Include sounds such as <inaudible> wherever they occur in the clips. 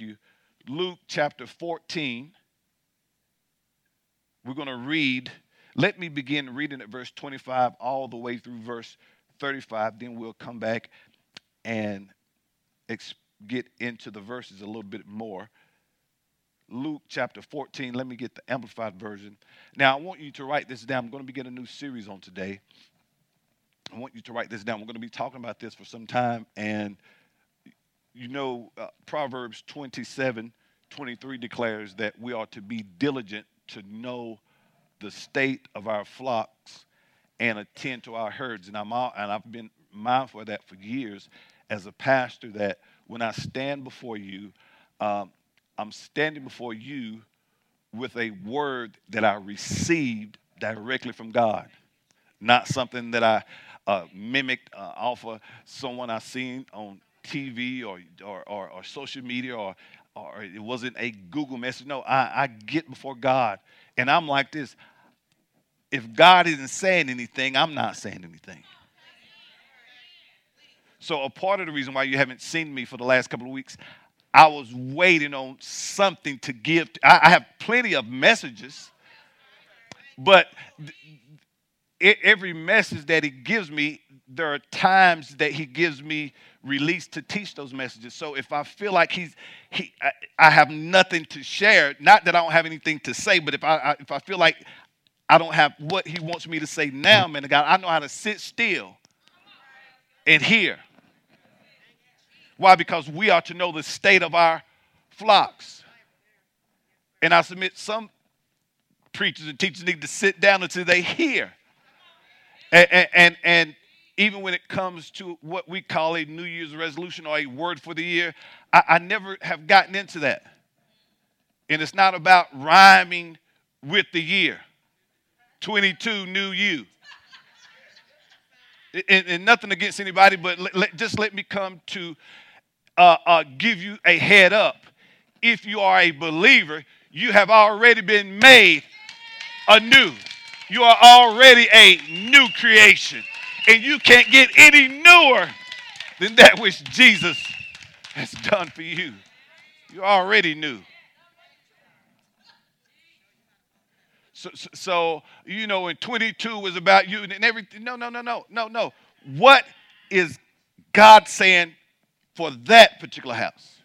You. Luke chapter 14. We're going to read. Let me begin reading at verse 25 all the way through verse 35. Then we'll come back and get into the verses a little bit more. Luke chapter 14. Let me get the amplified version. Now, I want you to write this down. I'm going to begin a new series on today. I want you to write this down. We're going to be talking about this for some time. And you know, uh, Proverbs 27 23 declares that we are to be diligent to know the state of our flocks and attend to our herds. And, I'm all, and I've been mindful of that for years as a pastor that when I stand before you, um, I'm standing before you with a word that I received directly from God, not something that I uh, mimicked uh, off of someone I seen on TV or, or, or, or, social media or, or it wasn't a Google message. No, I, I get before God and I'm like this. If God isn't saying anything, I'm not saying anything. So, a part of the reason why you haven't seen me for the last couple of weeks, I was waiting on something to give. I, have plenty of messages, but every message that He gives me, there are times that He gives me release to teach those messages. So if I feel like He's, he, I, I have nothing to share, not that I don't have anything to say, but if I, I if I feel like I don't have what He wants me to say now, man, God, I know how to sit still and hear. Why? Because we are to know the state of our flocks. And I submit some preachers and teachers need to sit down until they hear. And, and, and, and even when it comes to what we call a New Year's resolution or a word for the year, I, I never have gotten into that. And it's not about rhyming with the year. 22 new you. And, and, nothing against anybody, but let, let, just let me come to uh, uh, give you a head up. If you are a believer, you have already been made anew. You are already a new creation. And you can't get any newer than that which Jesus has done for you. You're already new. So, so, so, you know, in 22 was about you and everything. No, no, no, no, no, no. What is God saying for that particular house.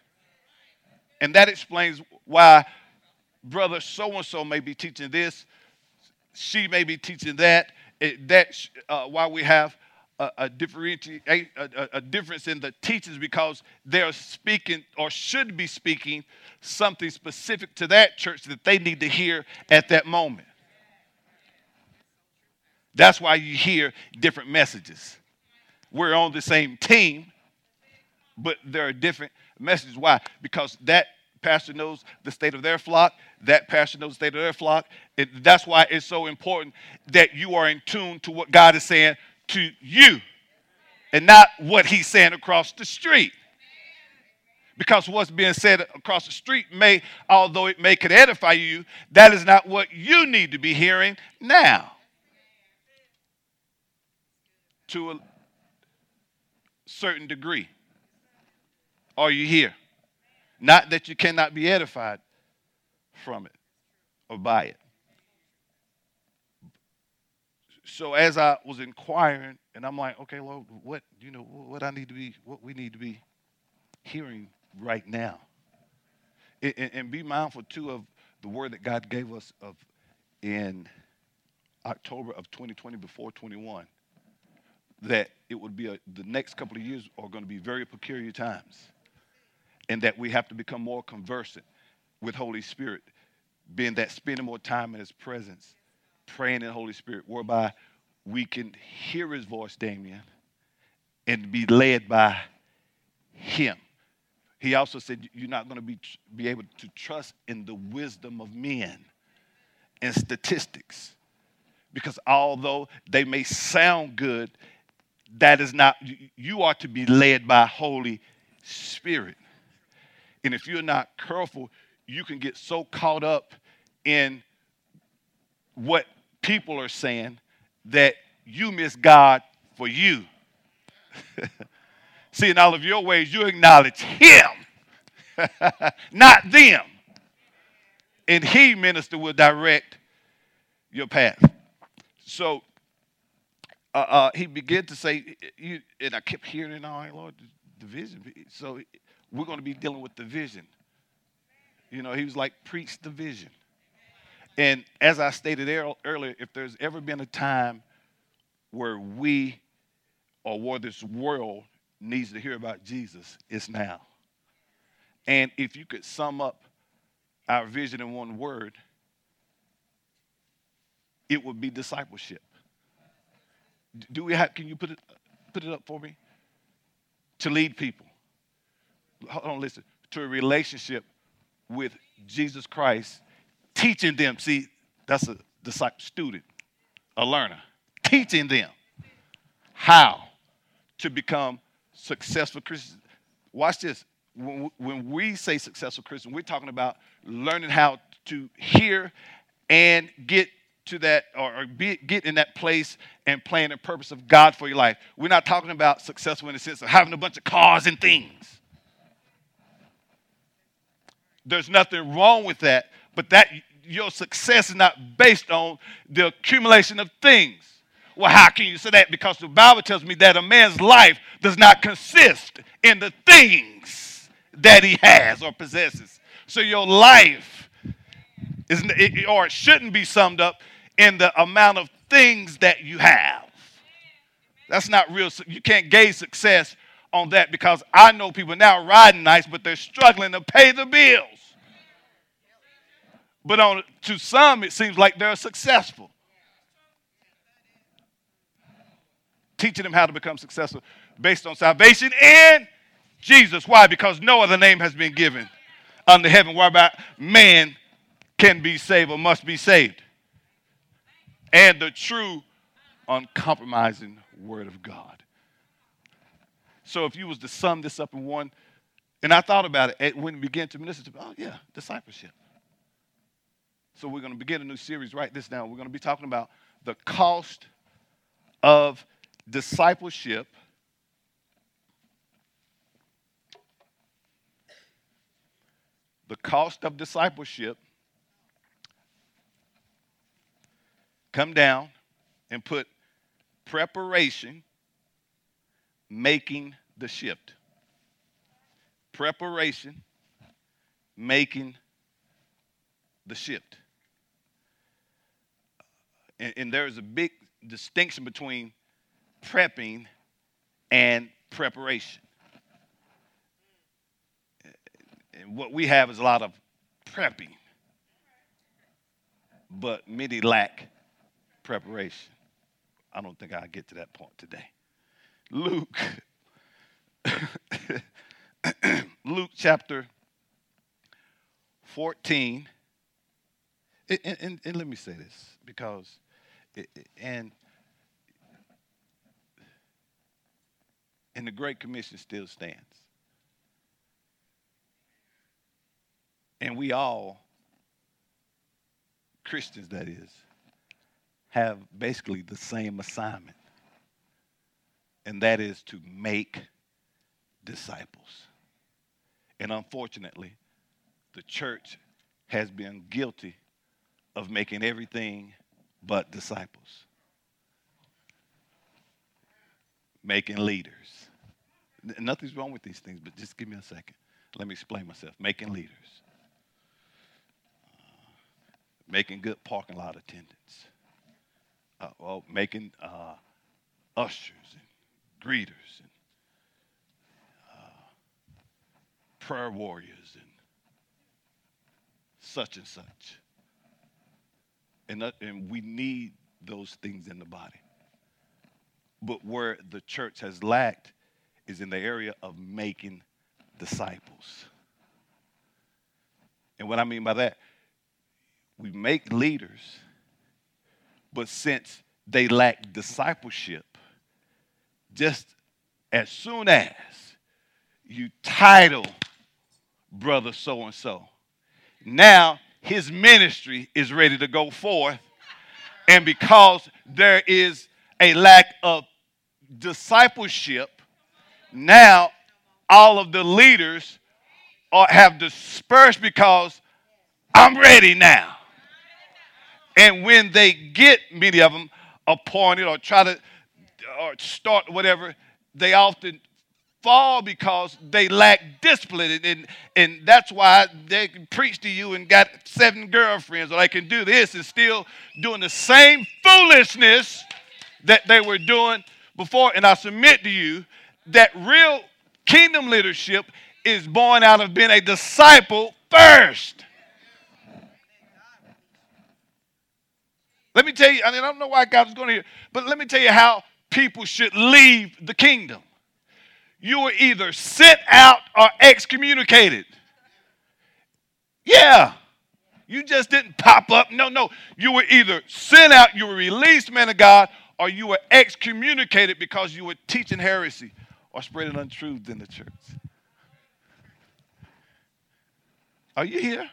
And that explains why brother so and so may be teaching this, she may be teaching that. It, that uh, why we have a, a, a, a, difference in the teachings because they're speaking or should be speaking something specific to that church that they need to hear at that moment. That's why you hear different messages. We're on the same team, but there are different messages. Why? Because that pastor knows the state of their flock, that pastor knows the state of their flock. It, that's why it's so important that you are in tune to what God is saying to you and not what he's saying across the street. Because what's being said across the street may, although it may could edify you, that is not what you need to be hearing now. To a certain degree. Are you here? Not that you cannot be edified from it or by it. So as I was inquiring, and I'm like, okay, Lord, what you know, what I need to be, what we need to be hearing right now, and, and be mindful too of the word that God gave us of in October of 2020 before 21 that it would be a, the next couple of years are going to be very peculiar times and that we have to become more conversant with Holy Spirit, being that spending more time in His presence, praying in Holy Spirit, whereby we can hear His voice, Damien, and be led by Him. He also said you're not going to be, be able to trust in the wisdom of men and statistics. Because although they may sound good, that is not, you are to be led by Holy Spirit. And if you're not careful, you can get so caught up in what people are saying that you miss God for you. <laughs> See, in all of your ways, you acknowledge Him. <laughs> not them. And he, minister, will direct your path. So uh, uh, he began to say, you, and I kept hearing it all, Lord, the vision. So we're going to be dealing with the vision. You know, he was like, preach the vision. And as I stated earlier, if there's ever been a time where we or where this world needs to hear about Jesus, it's now. And if you could sum up our vision in one word, it would be discipleship. Do we have, can you put it, put it up for me? To lead people. Hold on, listen. To a relationship with Jesus Christ, teaching them. See, that's a disciple, student, a learner. Teaching them how to become successful Christians. Watch this. When, we say successful Christian, we're talking about learning how to hear and get to that or, be, get in that place and plan the purpose of God for your life. We're not talking about successful in the sense of having a bunch of cars and things. There's nothing wrong with that, but that your success is not based on the accumulation of things. Well, how can you say that? Because the Bible tells me that a man's life does not consist in the things that he has or possesses. So your life is, or it shouldn't be summed up in the amount of things that you have. That's not real. You can't gauge success on that because I know people now riding nice, but they're struggling to pay the bills. But on to some, it seems like they're successful. Teaching them how to become successful based on salvation in Jesus. Why? Because no other name has been given under heaven whereby man can be saved or must be saved. And the true, uncompromising word of God. So if you was to sum this up in one, and I thought about it when we began to minister to, oh yeah, discipleship. So we're going to begin a new series. Write this down. We're going to be talking about the cost of discipleship. The cost of discipleship. Come down and put preparation, making the shift. Preparation, making the shift. And, and there is a big distinction between prepping and preparation. And what we have is a lot of prepping, but many lack preparation. I don't think I'll get to that point today. Luke, <coughs> Luke chapter 14. And, and, and, let me say this because, and, and the Great Commission still stands. And we all, Christians that is, have basically the same assignment, and that is to make disciples. And unfortunately, the church has been guilty of making everything but disciples, making leaders. Nothing's wrong with these things, but just give me a second. Let me explain myself. Making leaders, uh, making good parking lot attendants, uh, well, making uh, ushers and greeters and uh, prayer warriors and such and such. And, uh, and we need those things in the body. But where the church has lacked is in the area of making disciples. And what I mean by that, we make leaders but since they lack discipleship, just as soon as you title brother so and so, now his ministry is ready to go forth. And because there is a lack of discipleship, now all of the leaders are, have dispersed because I'm ready now. And when they get many of them appointed or try to or start whatever, they often fall because they lack discipline. And, and that's why they can preach to you and got seven girlfriends, or they can do this and still doing the same foolishness that they were doing before. And I submit to you that real kingdom leadership is born out of being a disciple first. Let me tell you, I, mean, I don't know why God going here, but let me tell you how people should leave the kingdom. You were either sent out or excommunicated. Yeah. You just didn't pop up. No, no. You were either sent out, you were released, man of God, or you were excommunicated because you were teaching heresy or spreading untruths in the church. Are you here?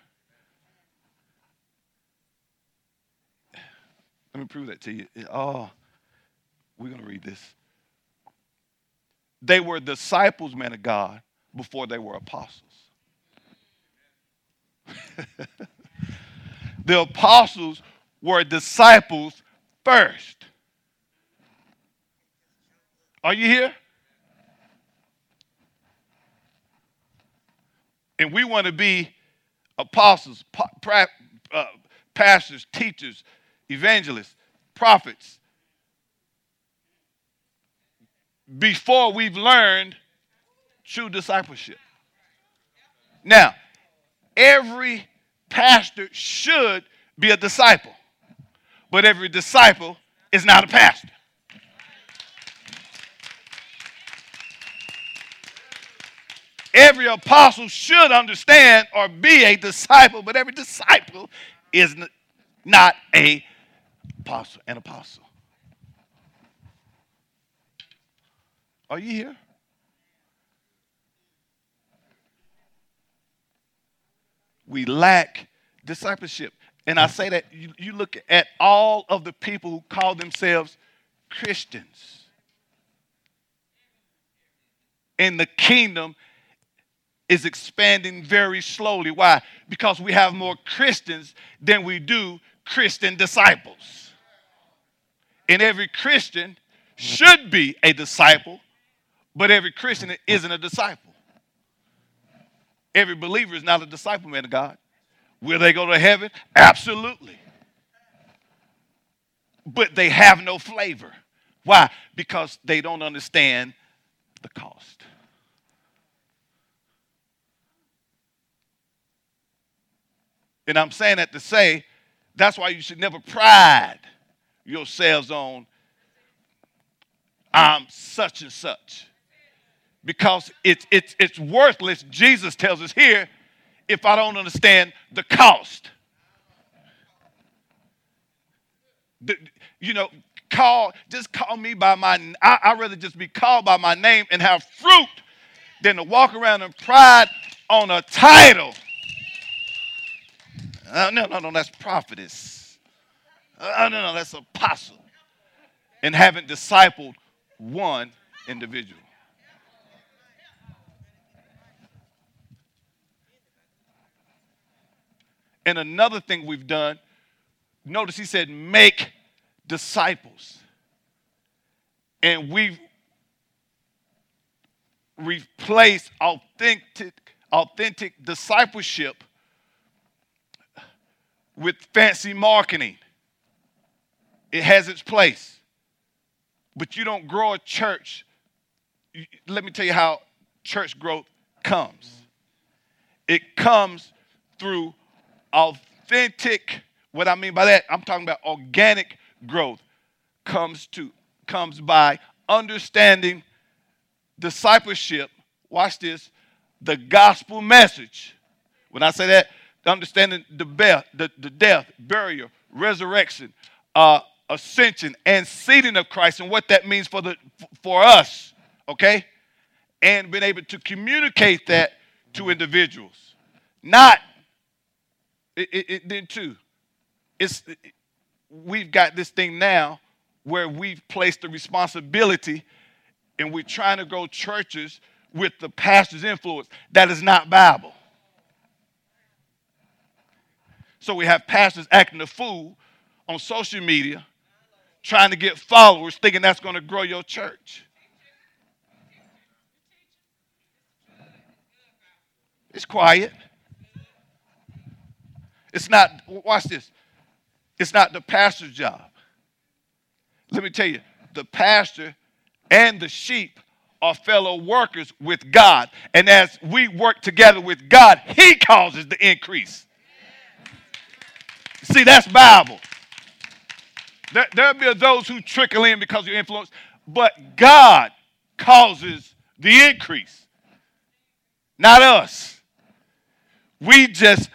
Let me prove that to you. Oh, we're going to read this. They were disciples, men of God, before they were apostles. <laughs> the apostles were disciples first. Are you here? And we want to be apostles, uh, pastors, teachers, evangelists, prophets, before we've learned true discipleship. Now, every pastor should be a disciple, but every disciple is not a pastor. Every apostle should understand or be a disciple, but every disciple is not a apostle, an apostle. Are you here? We lack discipleship. And I say that you, you look at all of the people who call themselves Christians. And the kingdom is expanding very slowly. Why? Because we have more Christians than we do Christian disciples. And every Christian should be a disciple but every Christian isn't a disciple. Every believer is not a disciple, man of God. Will they go to heaven? Absolutely. But they have no flavor. Why? Because they don't understand the cost. And I'm saying that to say that's why you should never pride yourselves on I'm such and such because it's, it's, it's worthless, Jesus tells us here, if I don't understand the cost. The, you know, call, just call me by my, I, I'd rather just be called by my name and have fruit than to walk around in pride on a title. Uh, no, no, no, that's prophetess. Uh, no, no, that's apostle. And haven't discipled one individual. And another thing we've done, notice he said, make disciples. And we've replaced authentic, authentic discipleship with fancy marketing. It has its place. But you don't grow a church. Let me tell you how church growth comes. It comes through authentic, what I mean by that, I'm talking about organic growth comes to comes by understanding discipleship. Watch this, the gospel message. When I say that, understanding the death, the, the death, burial, resurrection, uh, ascension, and seating of Christ, and what that means for the for us, okay, and being able to communicate that to individuals, not it, it, too. It's, we've got this thing now where we've placed the responsibility and we're trying to grow churches with the pastor's influence. That is not Bible. So we have pastors acting a fool on social media, trying to get followers, thinking that's going to grow your church. It's quiet. It's not, watch this, it's not the pastor's job. Let me tell you, the pastor and the sheep are fellow workers with God. And as we work together with God, He causes the increase. See, that's Bible. There, there'll be those who trickle in because of your influence, but God causes the increase, not us. We just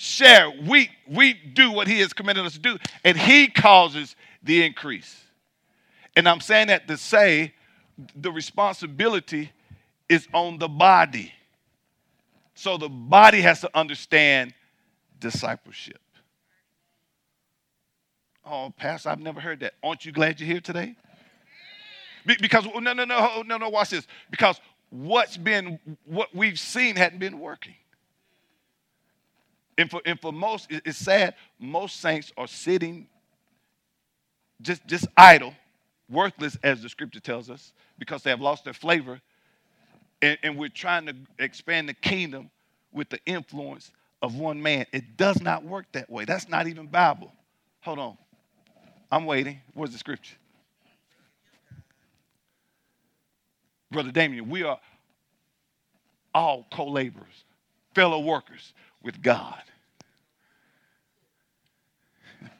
share. We we do what He has commanded us to do, and He causes the increase. And I'm saying that to say the responsibility is on the body. So the body has to understand discipleship. Oh, Pastor, I've never heard that. Aren't you glad you're here today? Because no, no, no, no, no. Watch this. Because what's been what we've seen hadn't been working. And for, and for most, it's sad. Most saints are sitting just just idle, worthless, as the scripture tells us, because they have lost their flavor. And, and we're trying to expand the kingdom with the influence of one man. It does not work that way. That's not even Bible. Hold on. I'm waiting. Where's the scripture? Brother Damien, we are all co laborers, fellow workers with God. <laughs>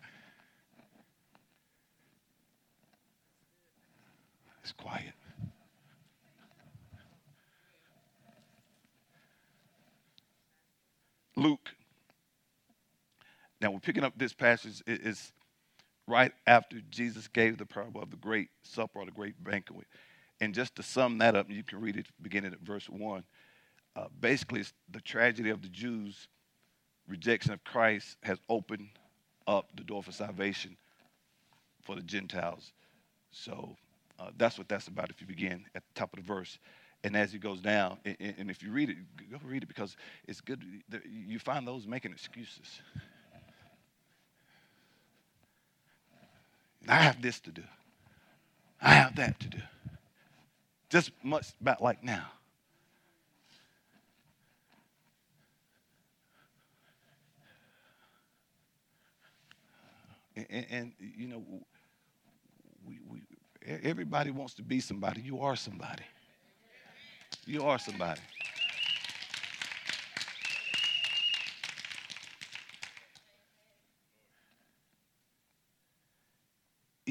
it's quiet. Luke. Now we're picking up this passage. It's right after Jesus gave the parable of the great supper or the great banquet. And just to sum that up, you can read it beginning at verse 1. Uh, basically, the tragedy of the Jews' rejection of Christ has opened up the door for salvation for the Gentiles. So uh, that's what that's about if you begin at the top of the verse. And as it goes down, and, and if you read it, go read it because it's good. You find those making excuses. I have this to do. I have that to do. Just much about like now. And, and, you know, we, we, everybody wants to be somebody. You are somebody. You are somebody.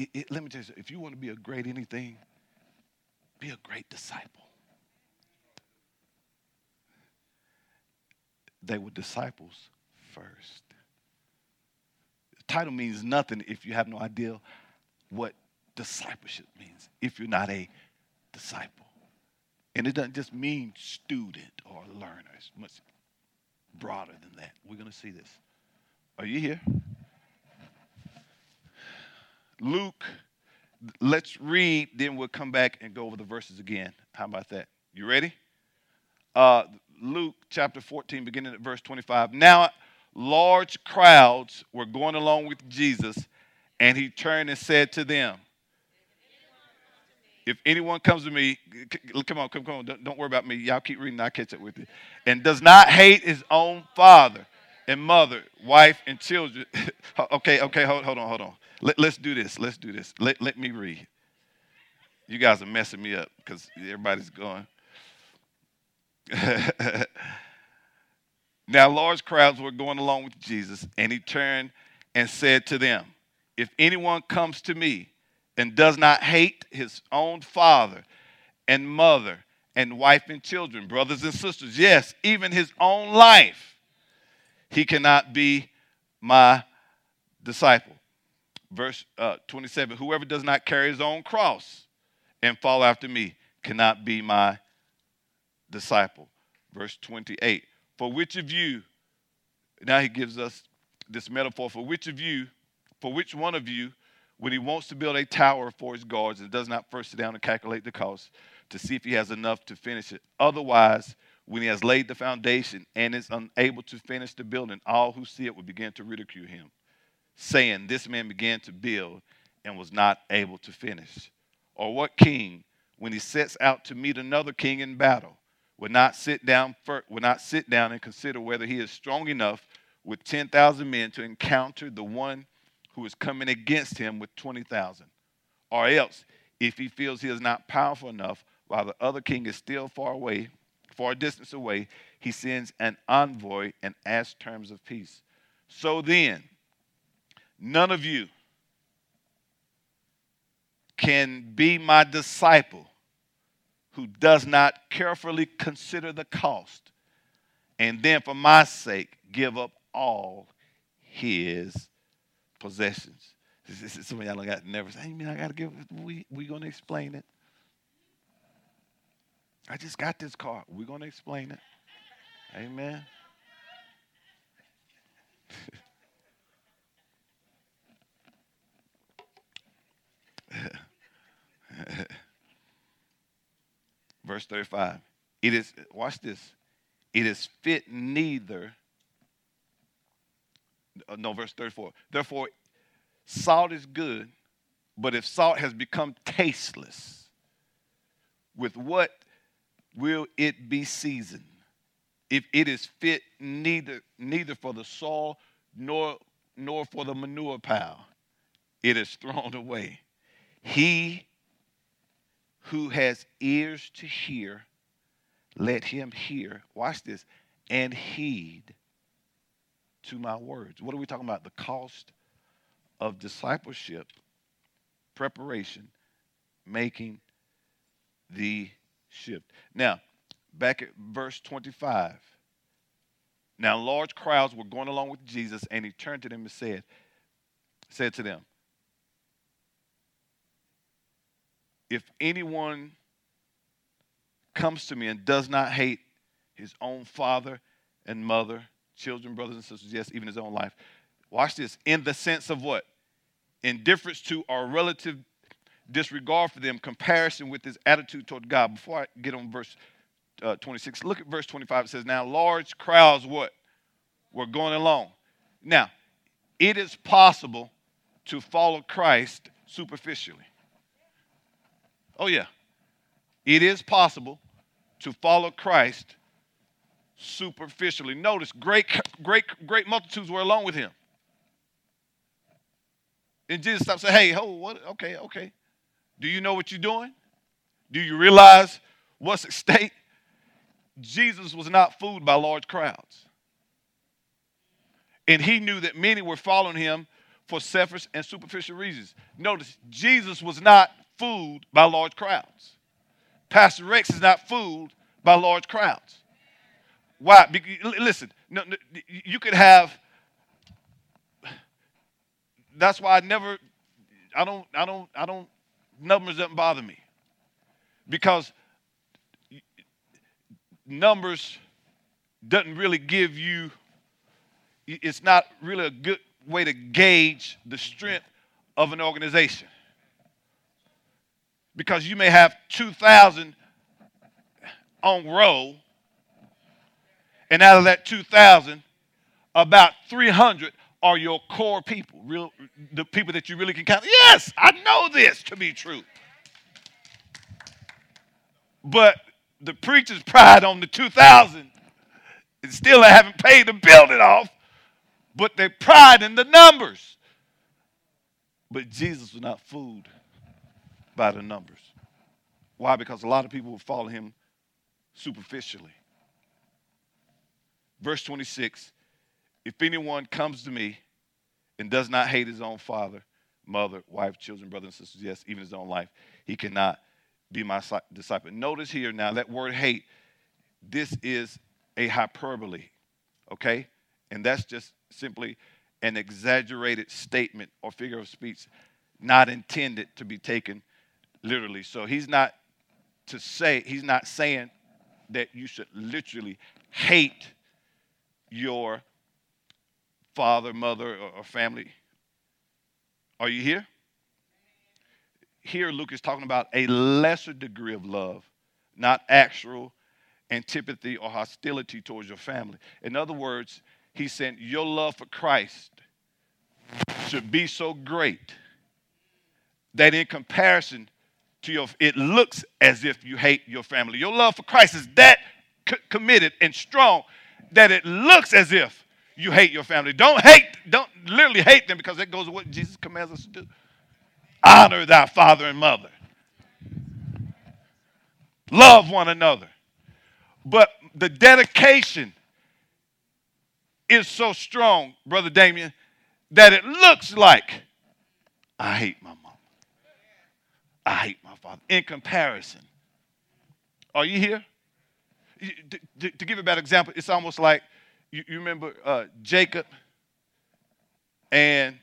it, it, let me tell you, if you want to be a great anything, be a great disciple. They were disciples first. Title means nothing if you have no idea what discipleship means, if you're not a disciple. And it doesn't just mean student or learner, it's much broader than that. We're going to see this. Are you here? Luke, let's read, then we'll come back and go over the verses again. How about that? You ready? Uh, Luke chapter 14, beginning at verse 25. Now, large crowds were going along with Jesus, and he turned and said to them, if anyone comes to me, come on, come, come on, don't, don't worry about me. Y'all keep reading, I'll catch up with you. And does not hate his own father and mother, wife, and children. <laughs> okay, okay, hold, hold on, hold on. Let, us do this. Let's do this. Let, let me read. You guys are messing me up because everybody's going. <laughs> now, large crowds were going along with Jesus, and he turned and said to them, If anyone comes to me and does not hate his own father and mother and wife and children, brothers and sisters, yes, even his own life, he cannot be my disciple verse uh, 27 Whoever does not carry his own cross and follow after me cannot be my disciple. Verse 28 For which of you, now he gives us this metaphor, for which of you, for which one of you, when he wants to build a tower for his guards and does not first sit down and calculate the cost to see if he has enough to finish it. Otherwise, when he has laid the foundation and is unable to finish the building, all who see it will begin to ridicule him, saying, This man began to build and was not able to finish. Or what king, when he sets out to meet another king in battle, would not sit down would not sit down and consider whether he is strong enough with 10,000 men to encounter the one who is coming against him with 20,000? Or else, if he feels he is not powerful enough, while the other king is still far away, far distance away, he sends an envoy and asks terms of peace. So then, none of you can be my disciple who does not carefully consider the cost and then for my sake give up all his possessions. Some of y'all don't got nervous. Hey, man, I gotta give. We we gonna explain it. I just got this car. We're to explain it. Amen. <laughs> Verse 35. It is, watch this. It is fit neither. Uh, no, verse 34. Therefore, salt is good, but if salt has become tasteless, with what will it be seasoned. If it is fit neither, neither for the soil nor, nor for the manure pile, it is thrown <laughs> away. He who has ears to hear, let him hear. Watch this. And heed to my words. What are we talking about? The cost of discipleship, preparation, making the shift. Now, back at verse 25. Now, large crowds were going along with Jesus, and he turned to them and said, said to them, If anyone comes to me and does not hate his own father and mother, children, brothers and sisters, yes, even his own life. Watch this. In the sense of what? Indifference to or relative disregard for them, comparison with his attitude toward God. Before I get on verse uh, 26, look at verse 25. It says, Now large crowds what? Were going along. Now, it is possible to follow Christ superficially. Oh, yeah. It is possible to follow Christ superficially. Notice, great, great, great multitudes were along with him. And Jesus stopped saying, Hey, oh, what? Okay, okay. Do you know what you're doing? Do you realize what's at stake? Jesus was not fooled by large crowds. And he knew that many were following him for selfish and superficial reasons. Notice, Jesus was not fooled by large crowds. Pastor Rex is not fooled by large crowds. Why? Listen, you could have. That's why I never. I don't. I don't. I don't numbers doesn't bother me because numbers doesn't really give you it's not really a good way to gauge the strength of an organization because you may have 2000 on roll and out of that 2000 about 300 are your core people, real the people that you really can count. Yes, I know this to be true. But the preachers pride on the 2000 and still they haven't paid to build it off, but they pride in the numbers. But Jesus was not fooled by the numbers. Why? Because a lot of people will follow him superficially. Verse 26 if anyone comes to me and does not hate his own father, mother, wife, children, brothers and sisters, yes, even his own life, he cannot be my disciple. Notice here now that word hate, this is a hyperbole, okay? And that's just simply an exaggerated statement or figure of speech, not intended to be taken literally. So he's not to say, he's not saying that you should literally hate your father, mother, or, family. Are you here? Here, Luke is talking about a lesser degree of love, not actual antipathy or hostility towards your family. In other words, he said, your love for Christ should be so great that in comparison to your, it looks as if you hate your family. Your love for Christ is that c- committed and strong that it looks as if you hate your family. Don't hate, don't literally hate them because that goes with what Jesus commands us to do. Honor thy father and mother. Love one another. But the dedication is so strong, Brother Damien, that it looks like I hate my mom. I hate my father. In comparison. Are you here? To, give a bad example, it's almost like you, you remember uh, Jacob and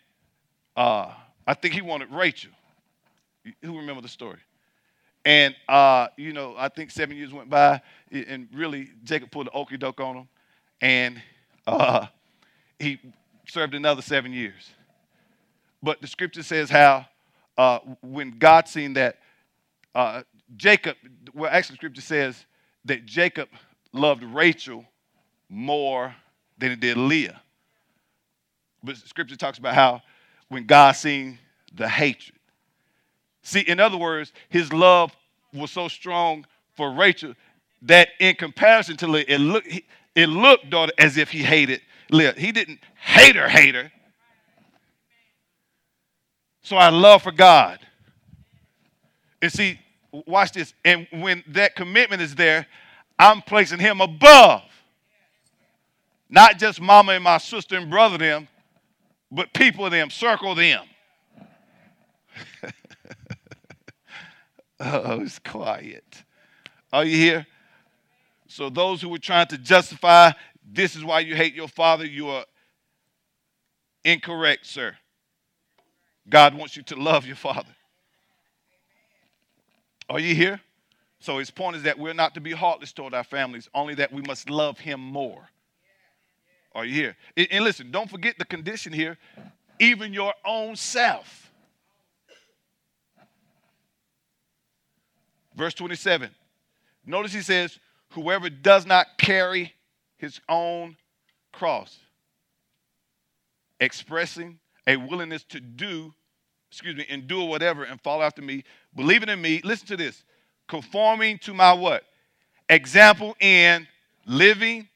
uh, I think he wanted Rachel. Who remember the story? And, uh, you know, I think seven years went by, and really Jacob pulled the okey doke on him, and uh, he served another seven years. But the scripture says how uh, when God seen that uh, Jacob, well, actually, scripture says that Jacob loved Rachel more than he did Leah. But scripture talks about how when God seen the hatred. See, in other words, his love was so strong for Rachel that in comparison to Leah, it looked, it looked daughter, as if he hated Leah. He didn't hate her, hate her. So our love for God. And see, watch this. And when that commitment is there, I'm placing him above. Not just mama and my sister and brother them, but people them, circle them. <laughs> oh, it's quiet. Are you here? So those who were trying to justify this is why you hate your father, you are incorrect, sir. God wants you to love your father. Are you here? So his point is that we're not to be heartless toward our families, only that we must love him more. Are you here? And listen, don't forget the condition here, even your own self. Verse 27. Notice he says, Whoever does not carry his own cross, expressing a willingness to do, excuse me, endure whatever and follow after me, believing in me, listen to this, conforming to my what? Example in living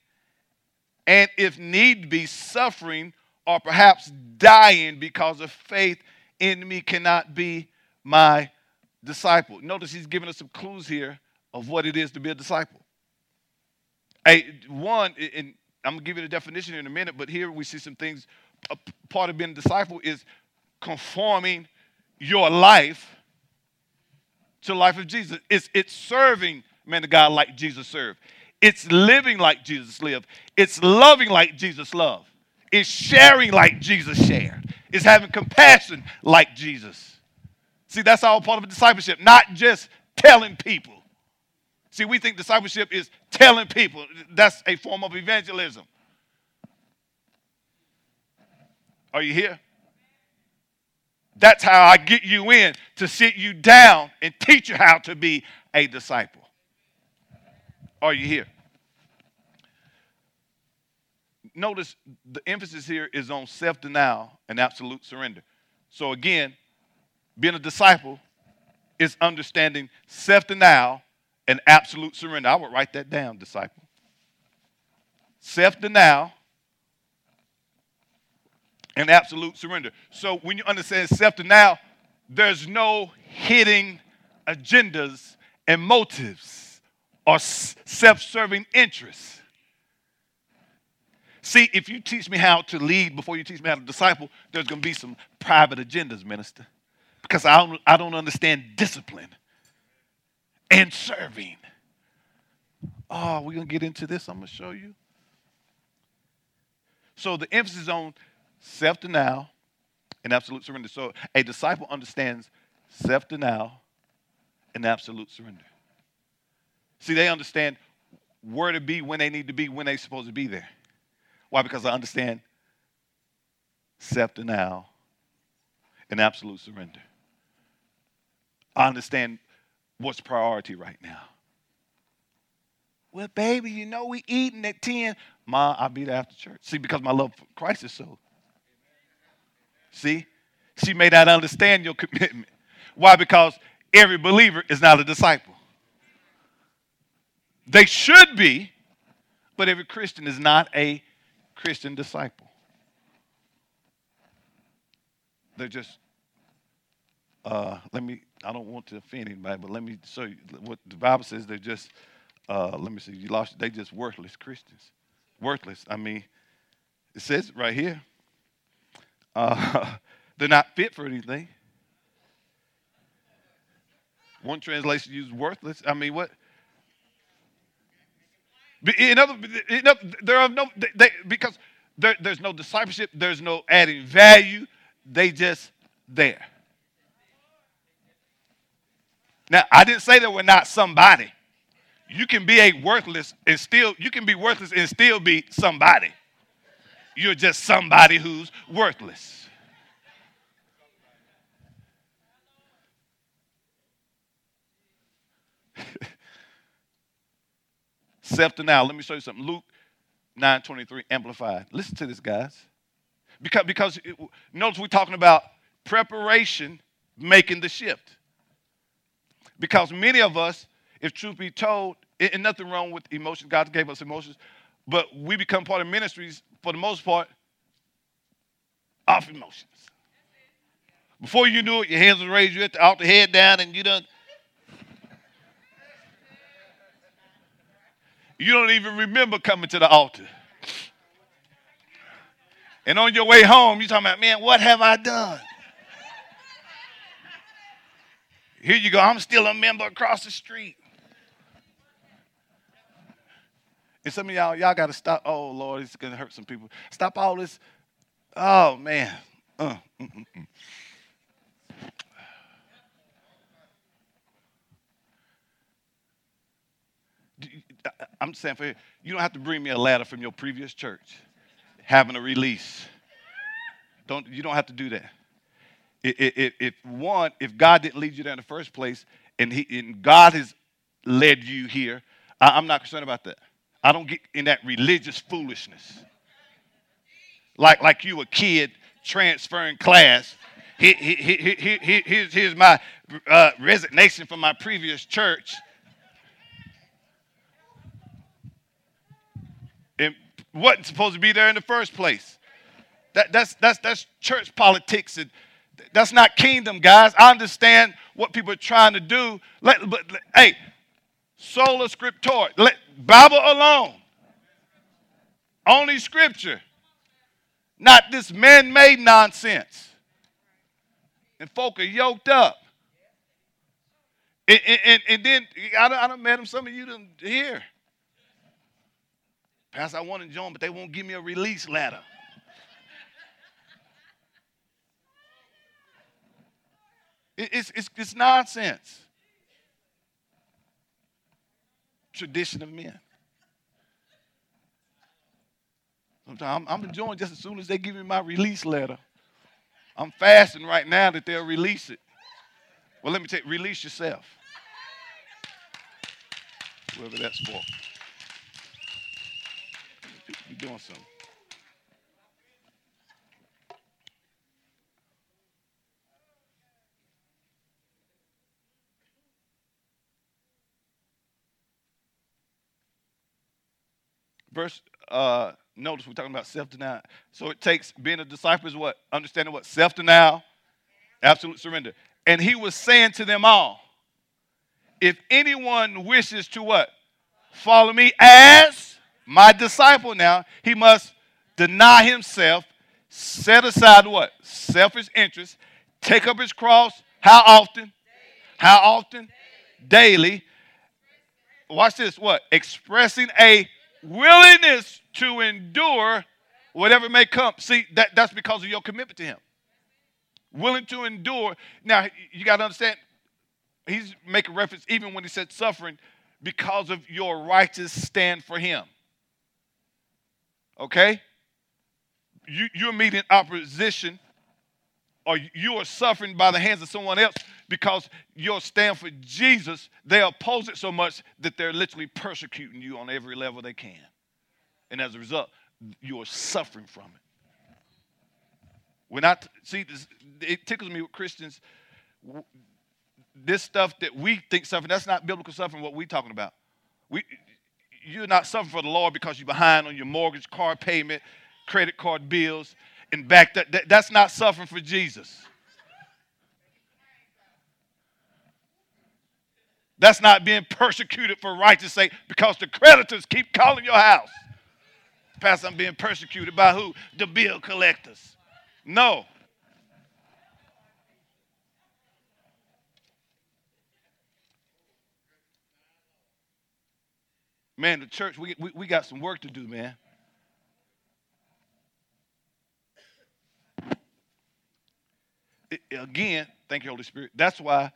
and if need be, suffering or perhaps dying because of faith in me cannot be my disciple. Notice he's giving us some clues here of what it is to be a disciple. A, one, and I'm gonna give you the definition in a minute, but here we see some things. A part of being a disciple is conforming your life to the life of Jesus. It's, it's serving, man, the God like Jesus served. It's living like Jesus lived. It's loving like Jesus loved. It's sharing like Jesus shared. It's having compassion like Jesus. See, that's all part of discipleship, not just telling people. See, we think discipleship is telling people. That's a form of evangelism. Are you here? That's how I get you in to sit you down and teach you how to be a disciple. Are you here? Notice the emphasis here is on self denial and absolute surrender. So, again, being a disciple is understanding self denial and absolute surrender. I would write that down, disciple. Self denial and absolute surrender. So, when you understand self denial, there's no hidden agendas and motives or self serving interests. See, if you teach me how to lead before you teach me how to disciple, there's going to be some private agendas, minister, because I don't, I don't understand discipline and serving. Ah, oh, we're going to get into this. I'm going to show you. So the emphasis on self denial and absolute surrender. So a disciple understands self denial and absolute surrender. See, they understand where to be, when they need to be, when they're supposed to be there. Why? Because I understand self denial and absolute surrender. I understand what's priority right now. Well, baby, you know we eating at 10. Ma, I'll be there after church. See, because my love for Christ is so. See? She may not understand your commitment. Why? Because every believer is not a disciple. They should be, but every Christian is not a Christian disciple. They're just, uh, let me, I don't want to offend anybody, but let me show you what the Bible says. They're just, uh, let me see, you lost, they just worthless Christians. Worthless. I mean, it says right here, uh, <laughs> they're not fit for anything. One translation uses worthless. I mean, what? In other, in other there are no they, because there, there's no discipleship. There's no adding value. They just there. Now, I didn't say that we're not somebody. You can be a worthless and still you can be worthless and still be somebody. You're just somebody who's worthless. <laughs> Self denial. Let me show you something. Luke 9 23, amplified. Listen to this, guys. Because, because it, notice we're talking about preparation making the shift. Because many of us, if truth be told, and nothing wrong with emotions, God gave us emotions, but we become part of ministries, for the most part, off emotions. Before you knew it, your hands were raised, you had to out the head down, and you done You don't even remember coming to the altar. And on your way home, you're talking about, man, what have I done? Here you go, I'm still a member across the street. And some of y'all, y'all got to stop. Oh, Lord, it's going to hurt some people. Stop all this. Oh, man. Uh, mm, mm, mm. I'm saying for you, you don't have to bring me a letter from your previous church having a release. Don't you don't have to do that. If, if one, if God didn't lead you there in the first place, and He and God has led you here, I, I'm not concerned about that. I don't get in that religious foolishness. Like like you a kid transferring class. He, he, he, he, he, here's, here's my uh, resignation from my previous church It wasn't supposed to be there in the first place. That, that's, that's, that's church politics. And that's not kingdom, guys. I understand what people are trying to do. Let, but, hey, sola scriptura. Let Bible alone. Only scripture. Not this man-made nonsense. And folk are yoked up. And, and, and then I don't, I don't met them. Some of you didn't hear. Pastor, I want to join, but they won't give me a release letter. it's, it's, it's nonsense. Tradition of men. Sometimes I'm, enjoying just as soon as they give me my release letter. I'm fasting right now that they'll release it. Well, let me take release yourself. Whoever that's for. You're doing something. Verse, uh, notice we're talking about self denial. So it takes being a disciple is what? Understanding what? Self denial, absolute surrender. And he was saying to them all, if anyone wishes to what? Follow me as my disciple now, he must deny himself, set aside what? Selfish interest, take up his cross. How often? How often? Daily. Watch this. What? Expressing a willingness to endure whatever may come. See, that, that's because of your commitment to him. Willing to endure. Now, you got to understand, he's making reference even when he said suffering because of your righteous stand for him okay? You, you're meeting opposition or you are suffering by the hands of someone else because your stand for Jesus, they oppose it so much that they're literally persecuting you on every level they can. And as a result, you are suffering from it. When I see this, it tickles me with Christians. This stuff that we think suffering, that's not biblical suffering, what we're talking about. We, you're not suffering for the Lord because you're behind on your mortgage, car payment, credit card bills, and back that, that that's not suffering for Jesus. That's not being persecuted for righteous sake because the creditors keep calling your house. Pastor, I'm being persecuted by who? The bill collectors. No. Man, the church, we, we, we got some work to do, man. Again, thank you, Holy Spirit. That's why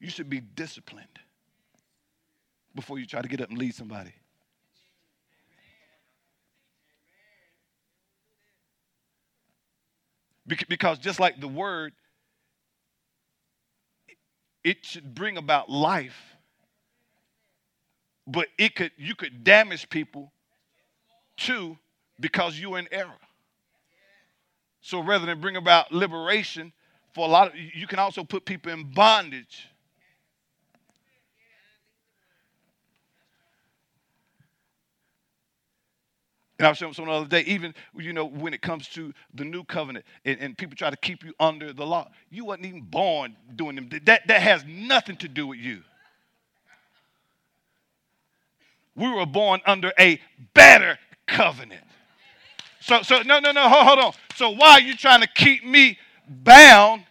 you should be disciplined before you try to get up and lead somebody. Because just like the word, it should bring about life, but it could you could damage people too because you're in error. So rather than bring about liberation, for a lot of you can also put people in bondage And I was showing someone the other day, even you know, when it comes to the new covenant and, and, people try to keep you under the law, you wasn't even born doing them. That, that has nothing to do with you. We were born under a better covenant. So, so no, no, no, hold, hold on. So why are you trying to keep me bound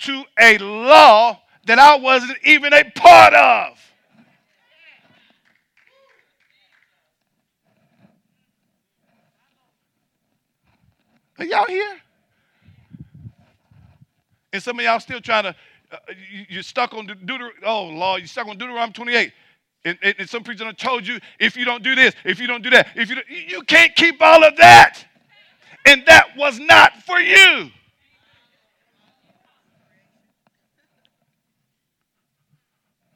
to a law that I wasn't even a part of? Are y'all here? And some of y'all still trying to, uh, you, are stuck on Deuteronomy, oh Lord, you're stuck on Deuteronomy 28. And, and, some preacher have told you, if you don't do this, if you don't do that, if you you can't keep all of that. And that was not for you.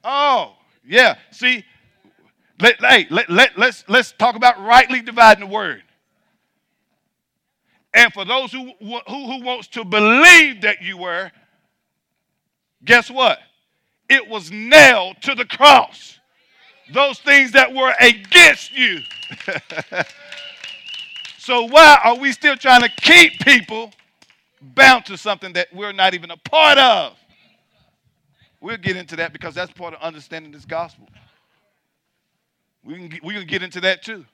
Oh, yeah. See, let, hey, let, let, let's, let's talk about rightly dividing the word. And for those who, who, who wants to believe that you were, guess what? It was nailed to the cross. Those things that were against you. <laughs> so why are we still trying to keep people bound to something that we're not even a part of? We'll get into that because that's part of understanding this gospel. We can get, we can get into that too.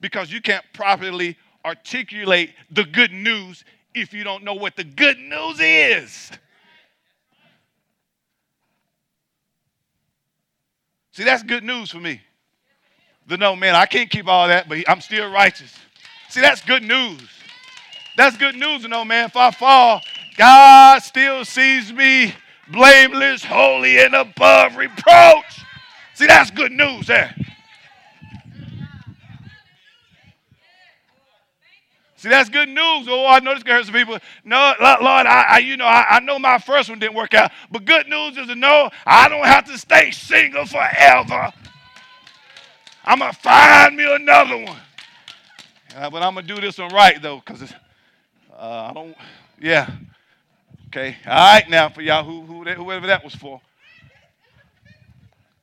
Because you can't properly articulate the good news if you don't know what the good news is. <laughs> See, that's good news for me. The no, man, I can't keep all that, but I'm still righteous. See, that's good news. That's good news to know, man. If I fall, God still sees me blameless, holy, and above reproach. See, that's good news there. See, that's good news. Oh, I know this can hurt some people. No, Lord, I, I you know, I, I, know my first one didn't work out. But good news is to know I don't have to stay single forever. I'm going to find me another one. Uh, but I'm going to do this one right, though, because uh, I don't, yeah. Okay. All right, now, for y'all, who, who, whoever that was for.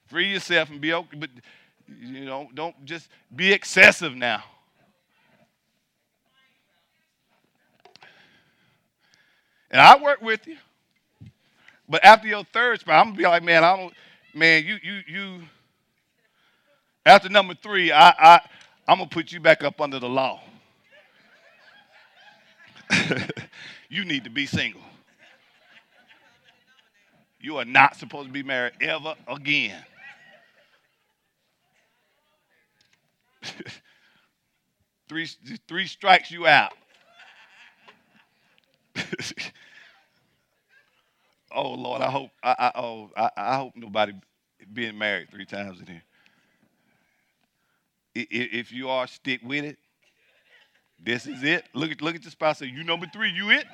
Free yourself and be okay. But, you know, don't just be excessive now. And I work with you. But after your third I'm gonna be like, man, I don't, man, you, you, you. After number three, I, I, I'm gonna put you back up under the law. <laughs> you need to be single. You are not supposed to be married ever again. <laughs> three, three strikes you out. <laughs> oh Lord, I hope I, I oh I, I, hope nobody being married three times in here. If you are, stick with it. This is it. Look at look at the spouse. Say, you number three, you it.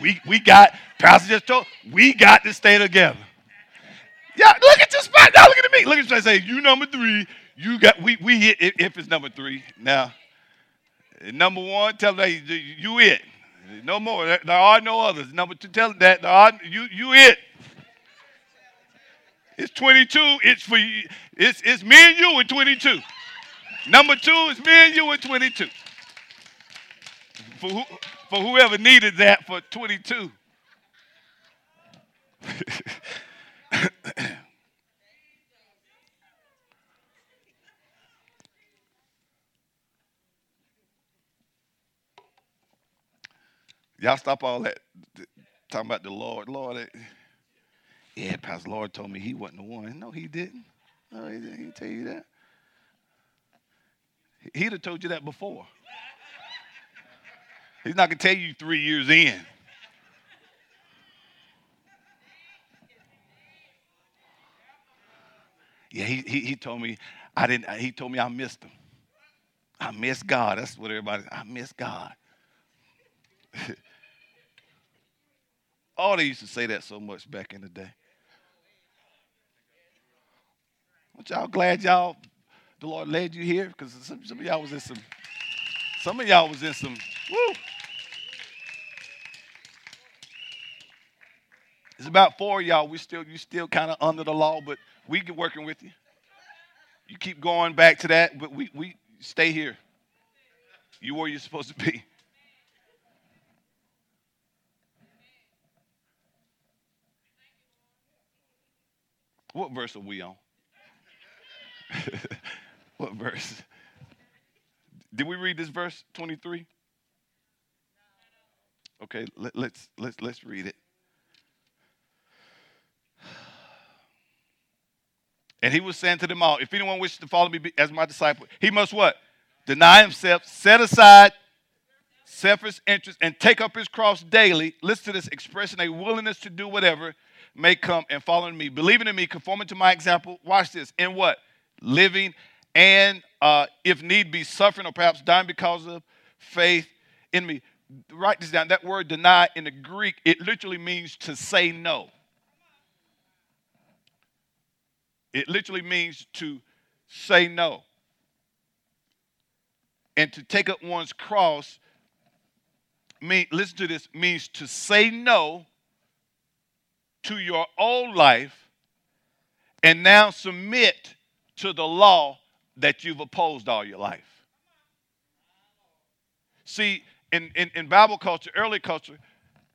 We we got Pastor just told we got to stay together. Yeah, look at your spot. Now look at me. Look at you say, you number three. You got we we hit if, it's number three. Now, number one, tell them hey, you it. No more. There are no others. Number two, tell that there are, you you it. It's 22. It's for you. It's it's me and you in 22. Number two is me and you in 22. For who, for whoever needed that for 22. <laughs> Y'all stop all that talking about the Lord. Lord, yeah, Pastor Lord told me he wasn't the one. No, he didn't. No, he didn't, he tell you that. He'd have told you that before. He's not going to tell you three years in. Yeah, he, he, he told me I didn't. He told me I missed him. I miss God. That's what everybody. I miss God. <laughs> oh, they used to say that so much back in the day. Aren't y'all glad y'all the Lord led you here? Because some, some of y'all was in some. Some of y'all was in some. Woo. It's about four y'all. We still you still kind of under the law, but we get working with you. You keep going back to that, but we we stay here. You where you're supposed to be. What verse are we on? <laughs> what verse? Did we read this verse 23? Okay, let, let's let's let's read it. And he was saying to them all, if anyone wishes to follow me as my disciple, he must what? Deny himself, set aside selfish interest, and take up his cross daily. Listen to this expression, a willingness to do whatever may come and follow me. Believing in me, conforming to my example. Watch this. In what? Living and, uh, if need be, suffering or perhaps dying because of faith in me. Write this down. That word deny in the Greek, it literally means to say no. It literally means to say no. And to take up one's cross, mean, listen to this, means to say no to your old life and now submit to the law that you've opposed all your life. See, in, in, in Bible culture, early culture,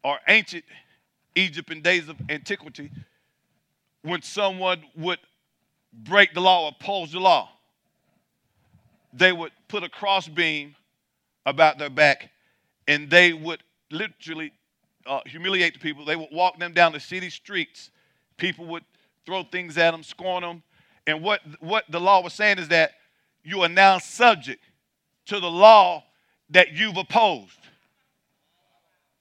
or ancient Egypt in days of antiquity, when someone would break the law, oppose the law, they would put a crossbeam about their back and they would literally uh, humiliate the people. They would walk them down the city streets. People would throw things at them, scorn them. And what, what the law was saying is that you are now subject to the law that you've opposed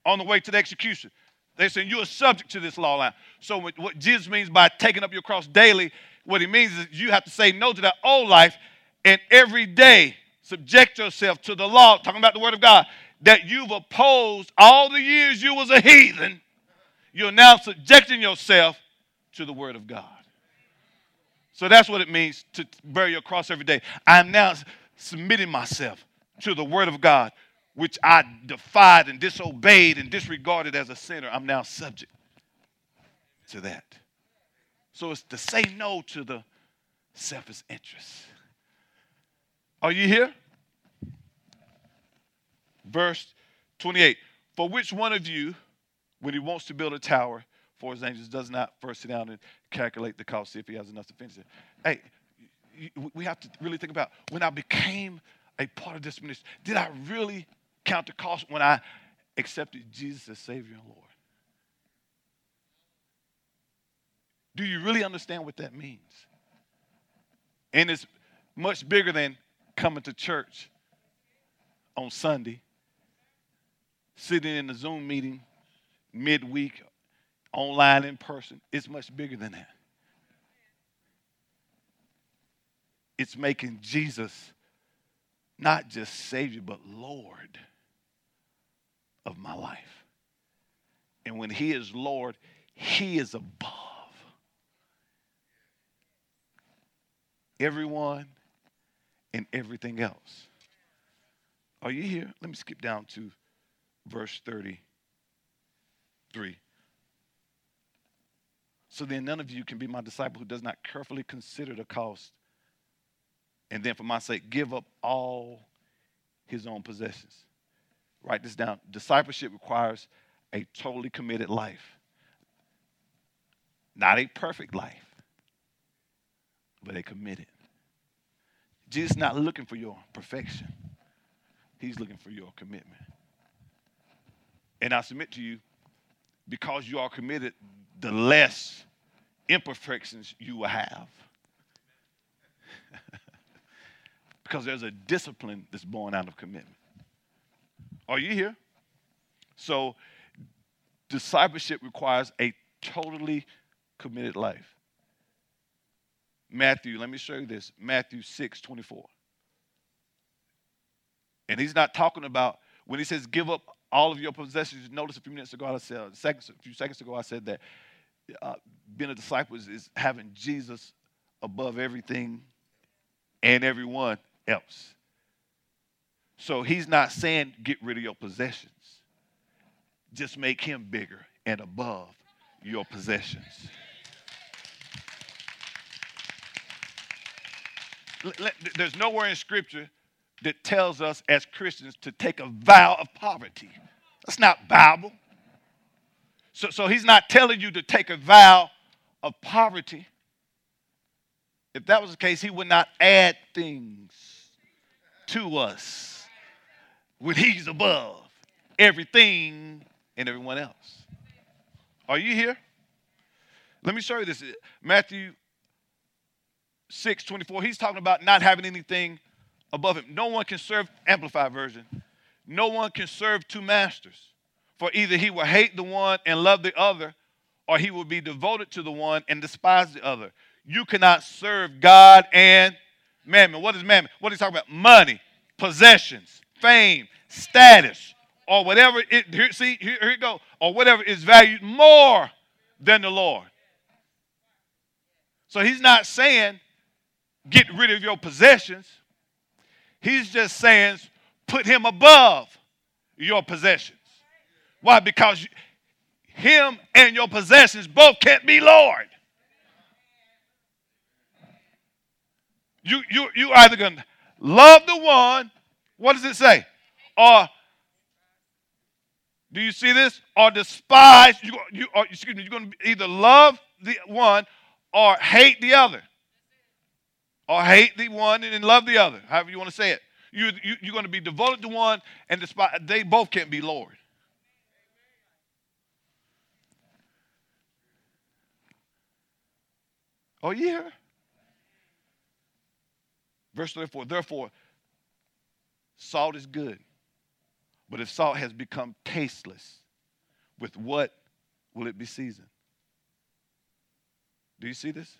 on the way to the execution. They're saying you are subject to this law line. So what Jesus means by taking up your cross daily what he means is you have to say no to that old life and every day subject yourself to the law, talking about the word of God, that you've opposed all the years you was a heathen. You're now subjecting yourself to the word of God. So that's what it means to bear your cross every day. I'm now submitting myself to the word of God, which I defied and disobeyed and disregarded as a sinner. I'm now subject to that. So it's to say no to the selfish interest. Are you here? Verse 28. For which one of you, when he wants to build a tower for his angels, does not first sit down and calculate the cost, see if he has enough to finish it? Hey, we have to really think about when I became a part of this ministry, did I really count the cost when I accepted Jesus as Savior and Lord? Do you really understand what that means? And it's much bigger than coming to church on Sunday, sitting in a Zoom meeting midweek, online in person. It's much bigger than that. It's making Jesus not just Savior, but Lord of my life. And when He is Lord, He is above everyone and everything else. Are you here? Let me skip down to verse 33. So then, none of you can be my disciple who does not carefully consider the cost, and then, for my sake, give up all his own possessions. Write this down. Discipleship requires a totally committed life, not a perfect life, but a committed. Jesus is not looking for your perfection. He's looking for your commitment. And I submit to you, because you are committed, the less imperfections you will have. <laughs> because there's a discipline that's born out of commitment. Are you here? So, discipleship requires a totally committed life. Matthew, let me show you this Matthew 6 24. And he's not talking about when he says give up all of your possessions. Notice a few minutes ago, I said, seconds, a few seconds ago, I said that uh, being a disciple is, is having Jesus above everything and everyone else. So he's not saying get rid of your possessions, just make him bigger and above your possessions. There's nowhere in Scripture that tells us as Christians to take a vow of poverty. That's not Bible. So, so he's not telling you to take a vow of poverty. If that was the case, he would not add things to us when he's above everything and everyone else. Are you here? Let me show you this. Matthew 6 24. He's talking about not having anything above him. No one can serve, amplified version. No one can serve two masters. For either he will hate the one and love the other, or he will be devoted to the one and despise the other. You cannot serve God and mammon. What is mammon? What is he talking about? Money, possessions, fame, status, or whatever it here, see, here, here go, or whatever is valued more than the Lord. So he's not saying get rid of your possessions. He's just saying put him above your possessions. Why? Because him and your possessions both can't be Lord. You, you, you either going to love the one, what does it say? Or do you see this? Or despise, you, you, or, excuse me, you're going to either love the one or hate the other. Or hate the one and love the other, however you want to say it. You, you, you're going to be devoted to one and despise, they both can't be Lord. Oh, yeah. Verse 34 Therefore, salt is good, but if salt has become tasteless, with what will it be seasoned? Do you see this?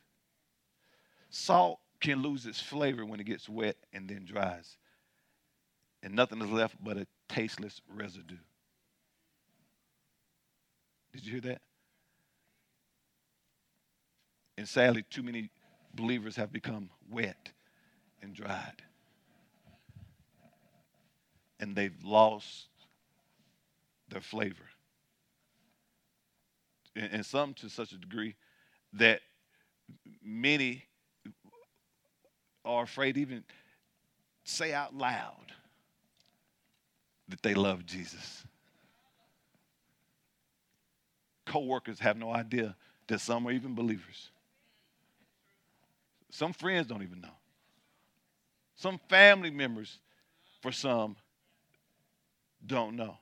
Salt can lose its flavor when it gets wet and then dries, and nothing is left but a tasteless residue. Did you hear that? And sadly, too many believers have become wet and dried. And they've lost their flavor. And some to such a degree that many are afraid even say out loud that they love Jesus. Co-workers have no idea that some are even believers. Some friends don't even know. Some family members, for some, don't know.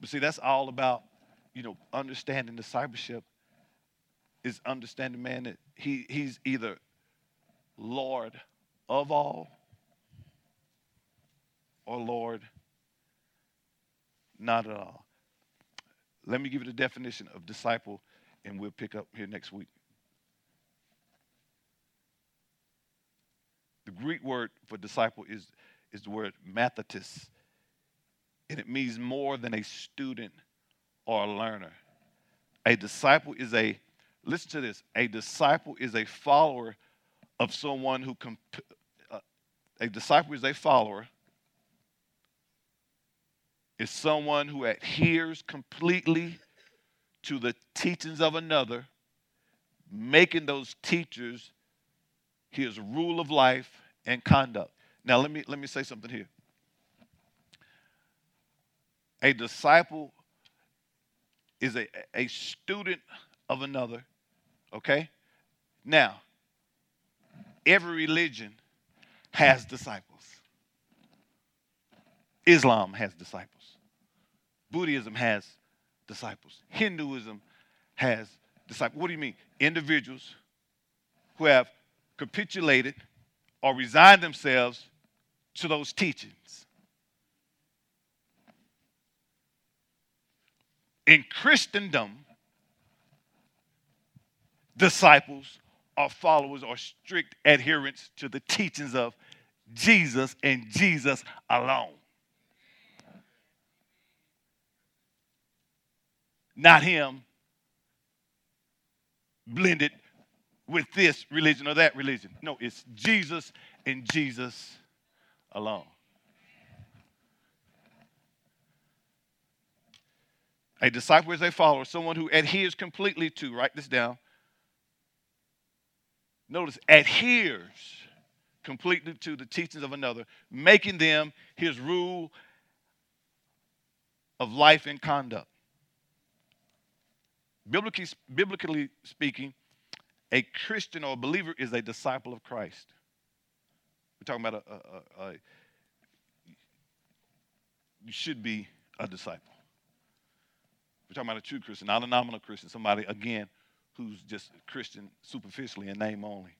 But see, that's all about, you know, understanding discipleship is understanding, man, that he, he's either Lord of all or Lord not at all. Let me give you the definition of disciple, and we'll pick up here next week. The Greek word for disciple is, is the word mathetes, and it means more than a student or a learner. A disciple is a, listen to this, a disciple is a follower of someone who, comp- uh, a disciple is a follower, is someone who adheres completely to the teachings of another, making those teachers his rule of life and conduct. Now let me let me say something here. A disciple is a, a student of another, okay? Now, every religion has disciples. Islam has disciples. Buddhism has disciples. Hinduism has disciples. What do you mean? Individuals who have capitulated or resigned themselves to those teachings. In Christendom, disciples or followers or strict adherents to the teachings of Jesus and Jesus alone. Not him blended with this religion or that religion. No, it's Jesus and Jesus alone. A disciple is a follower, someone who adheres completely to, write this down. Notice, adheres completely to the teachings of another, making them his rule of life and conduct. Biblically, biblically speaking, a Christian or a believer is a disciple of Christ. We're talking about a, a, a, a you should be a disciple. We're talking about a true Christian, not a nominal Christian, somebody, again, who's just Christian superficially in name only.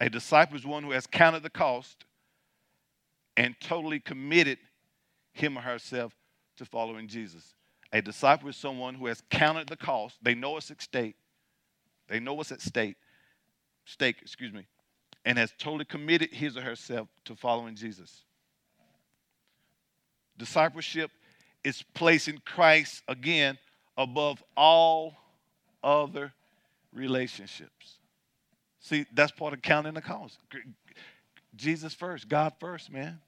A disciple is one who has counted the cost and totally committed him or herself to following Jesus. A disciple is someone who has counted the cost. They know it's at stake. They know what's at stake, stake, excuse me, and has totally committed his or herself to following Jesus. Discipleship is placing Christ again above all other relationships. See, that's part of counting the cost. Jesus first, God first, man.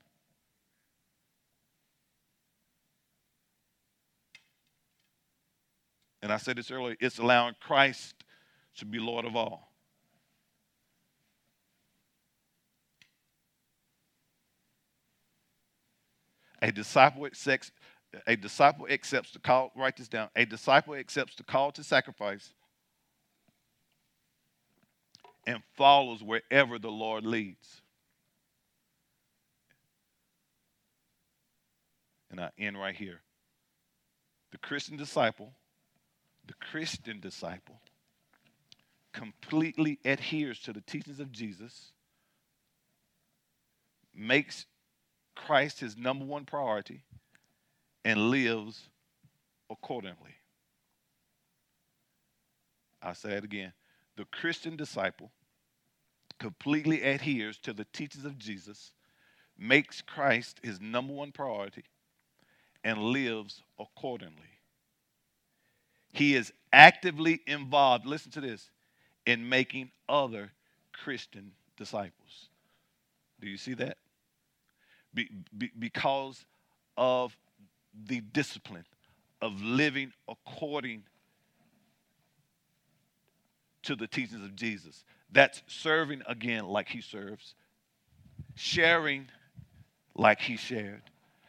and I said this earlier, it's allowing Christ to be Lord of all. A disciple accepts, a disciple accepts the call, write this down. A disciple accepts the call to sacrifice and follows wherever the Lord leads. And I end right here. The Christian disciple the Christian disciple completely adheres to the teachings of Jesus, makes Christ his number one priority, and lives accordingly. I'll say it again. The Christian disciple completely adheres to the teachings of Jesus, makes Christ his number one priority, and lives accordingly. He is actively involved, listen to this, in making other Christian disciples. Do you see that? Be, be, because of the discipline of living according to the teachings of Jesus. That's serving again like he serves, sharing like he shared,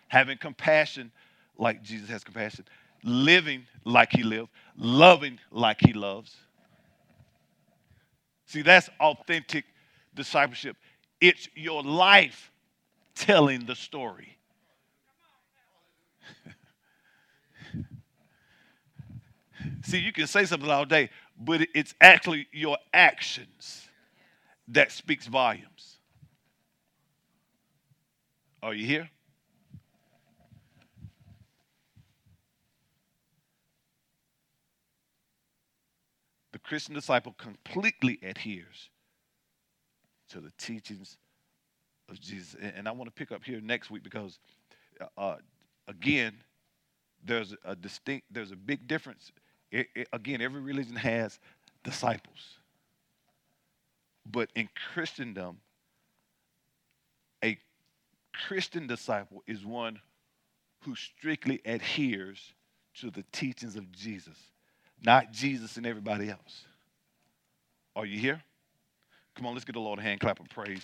having compassion like Jesus has compassion, living like he lived, loving like he loves. See, that's authentic discipleship. It's your life telling the story. <laughs> See, you can say something all day, but it's actually your actions that speaks volumes. Are you here? The Christian disciple completely adheres to the teachings of Jesus. And I want to pick up here next week because, uh, again, there's a distinct, there's a big difference. It, it, again, every religion has disciples. But in Christendom, a Christian disciple is one who strictly adheres to the teachings of Jesus, not Jesus and everybody else. Are you here? Come on, let's get the Lord a hand clap of praise.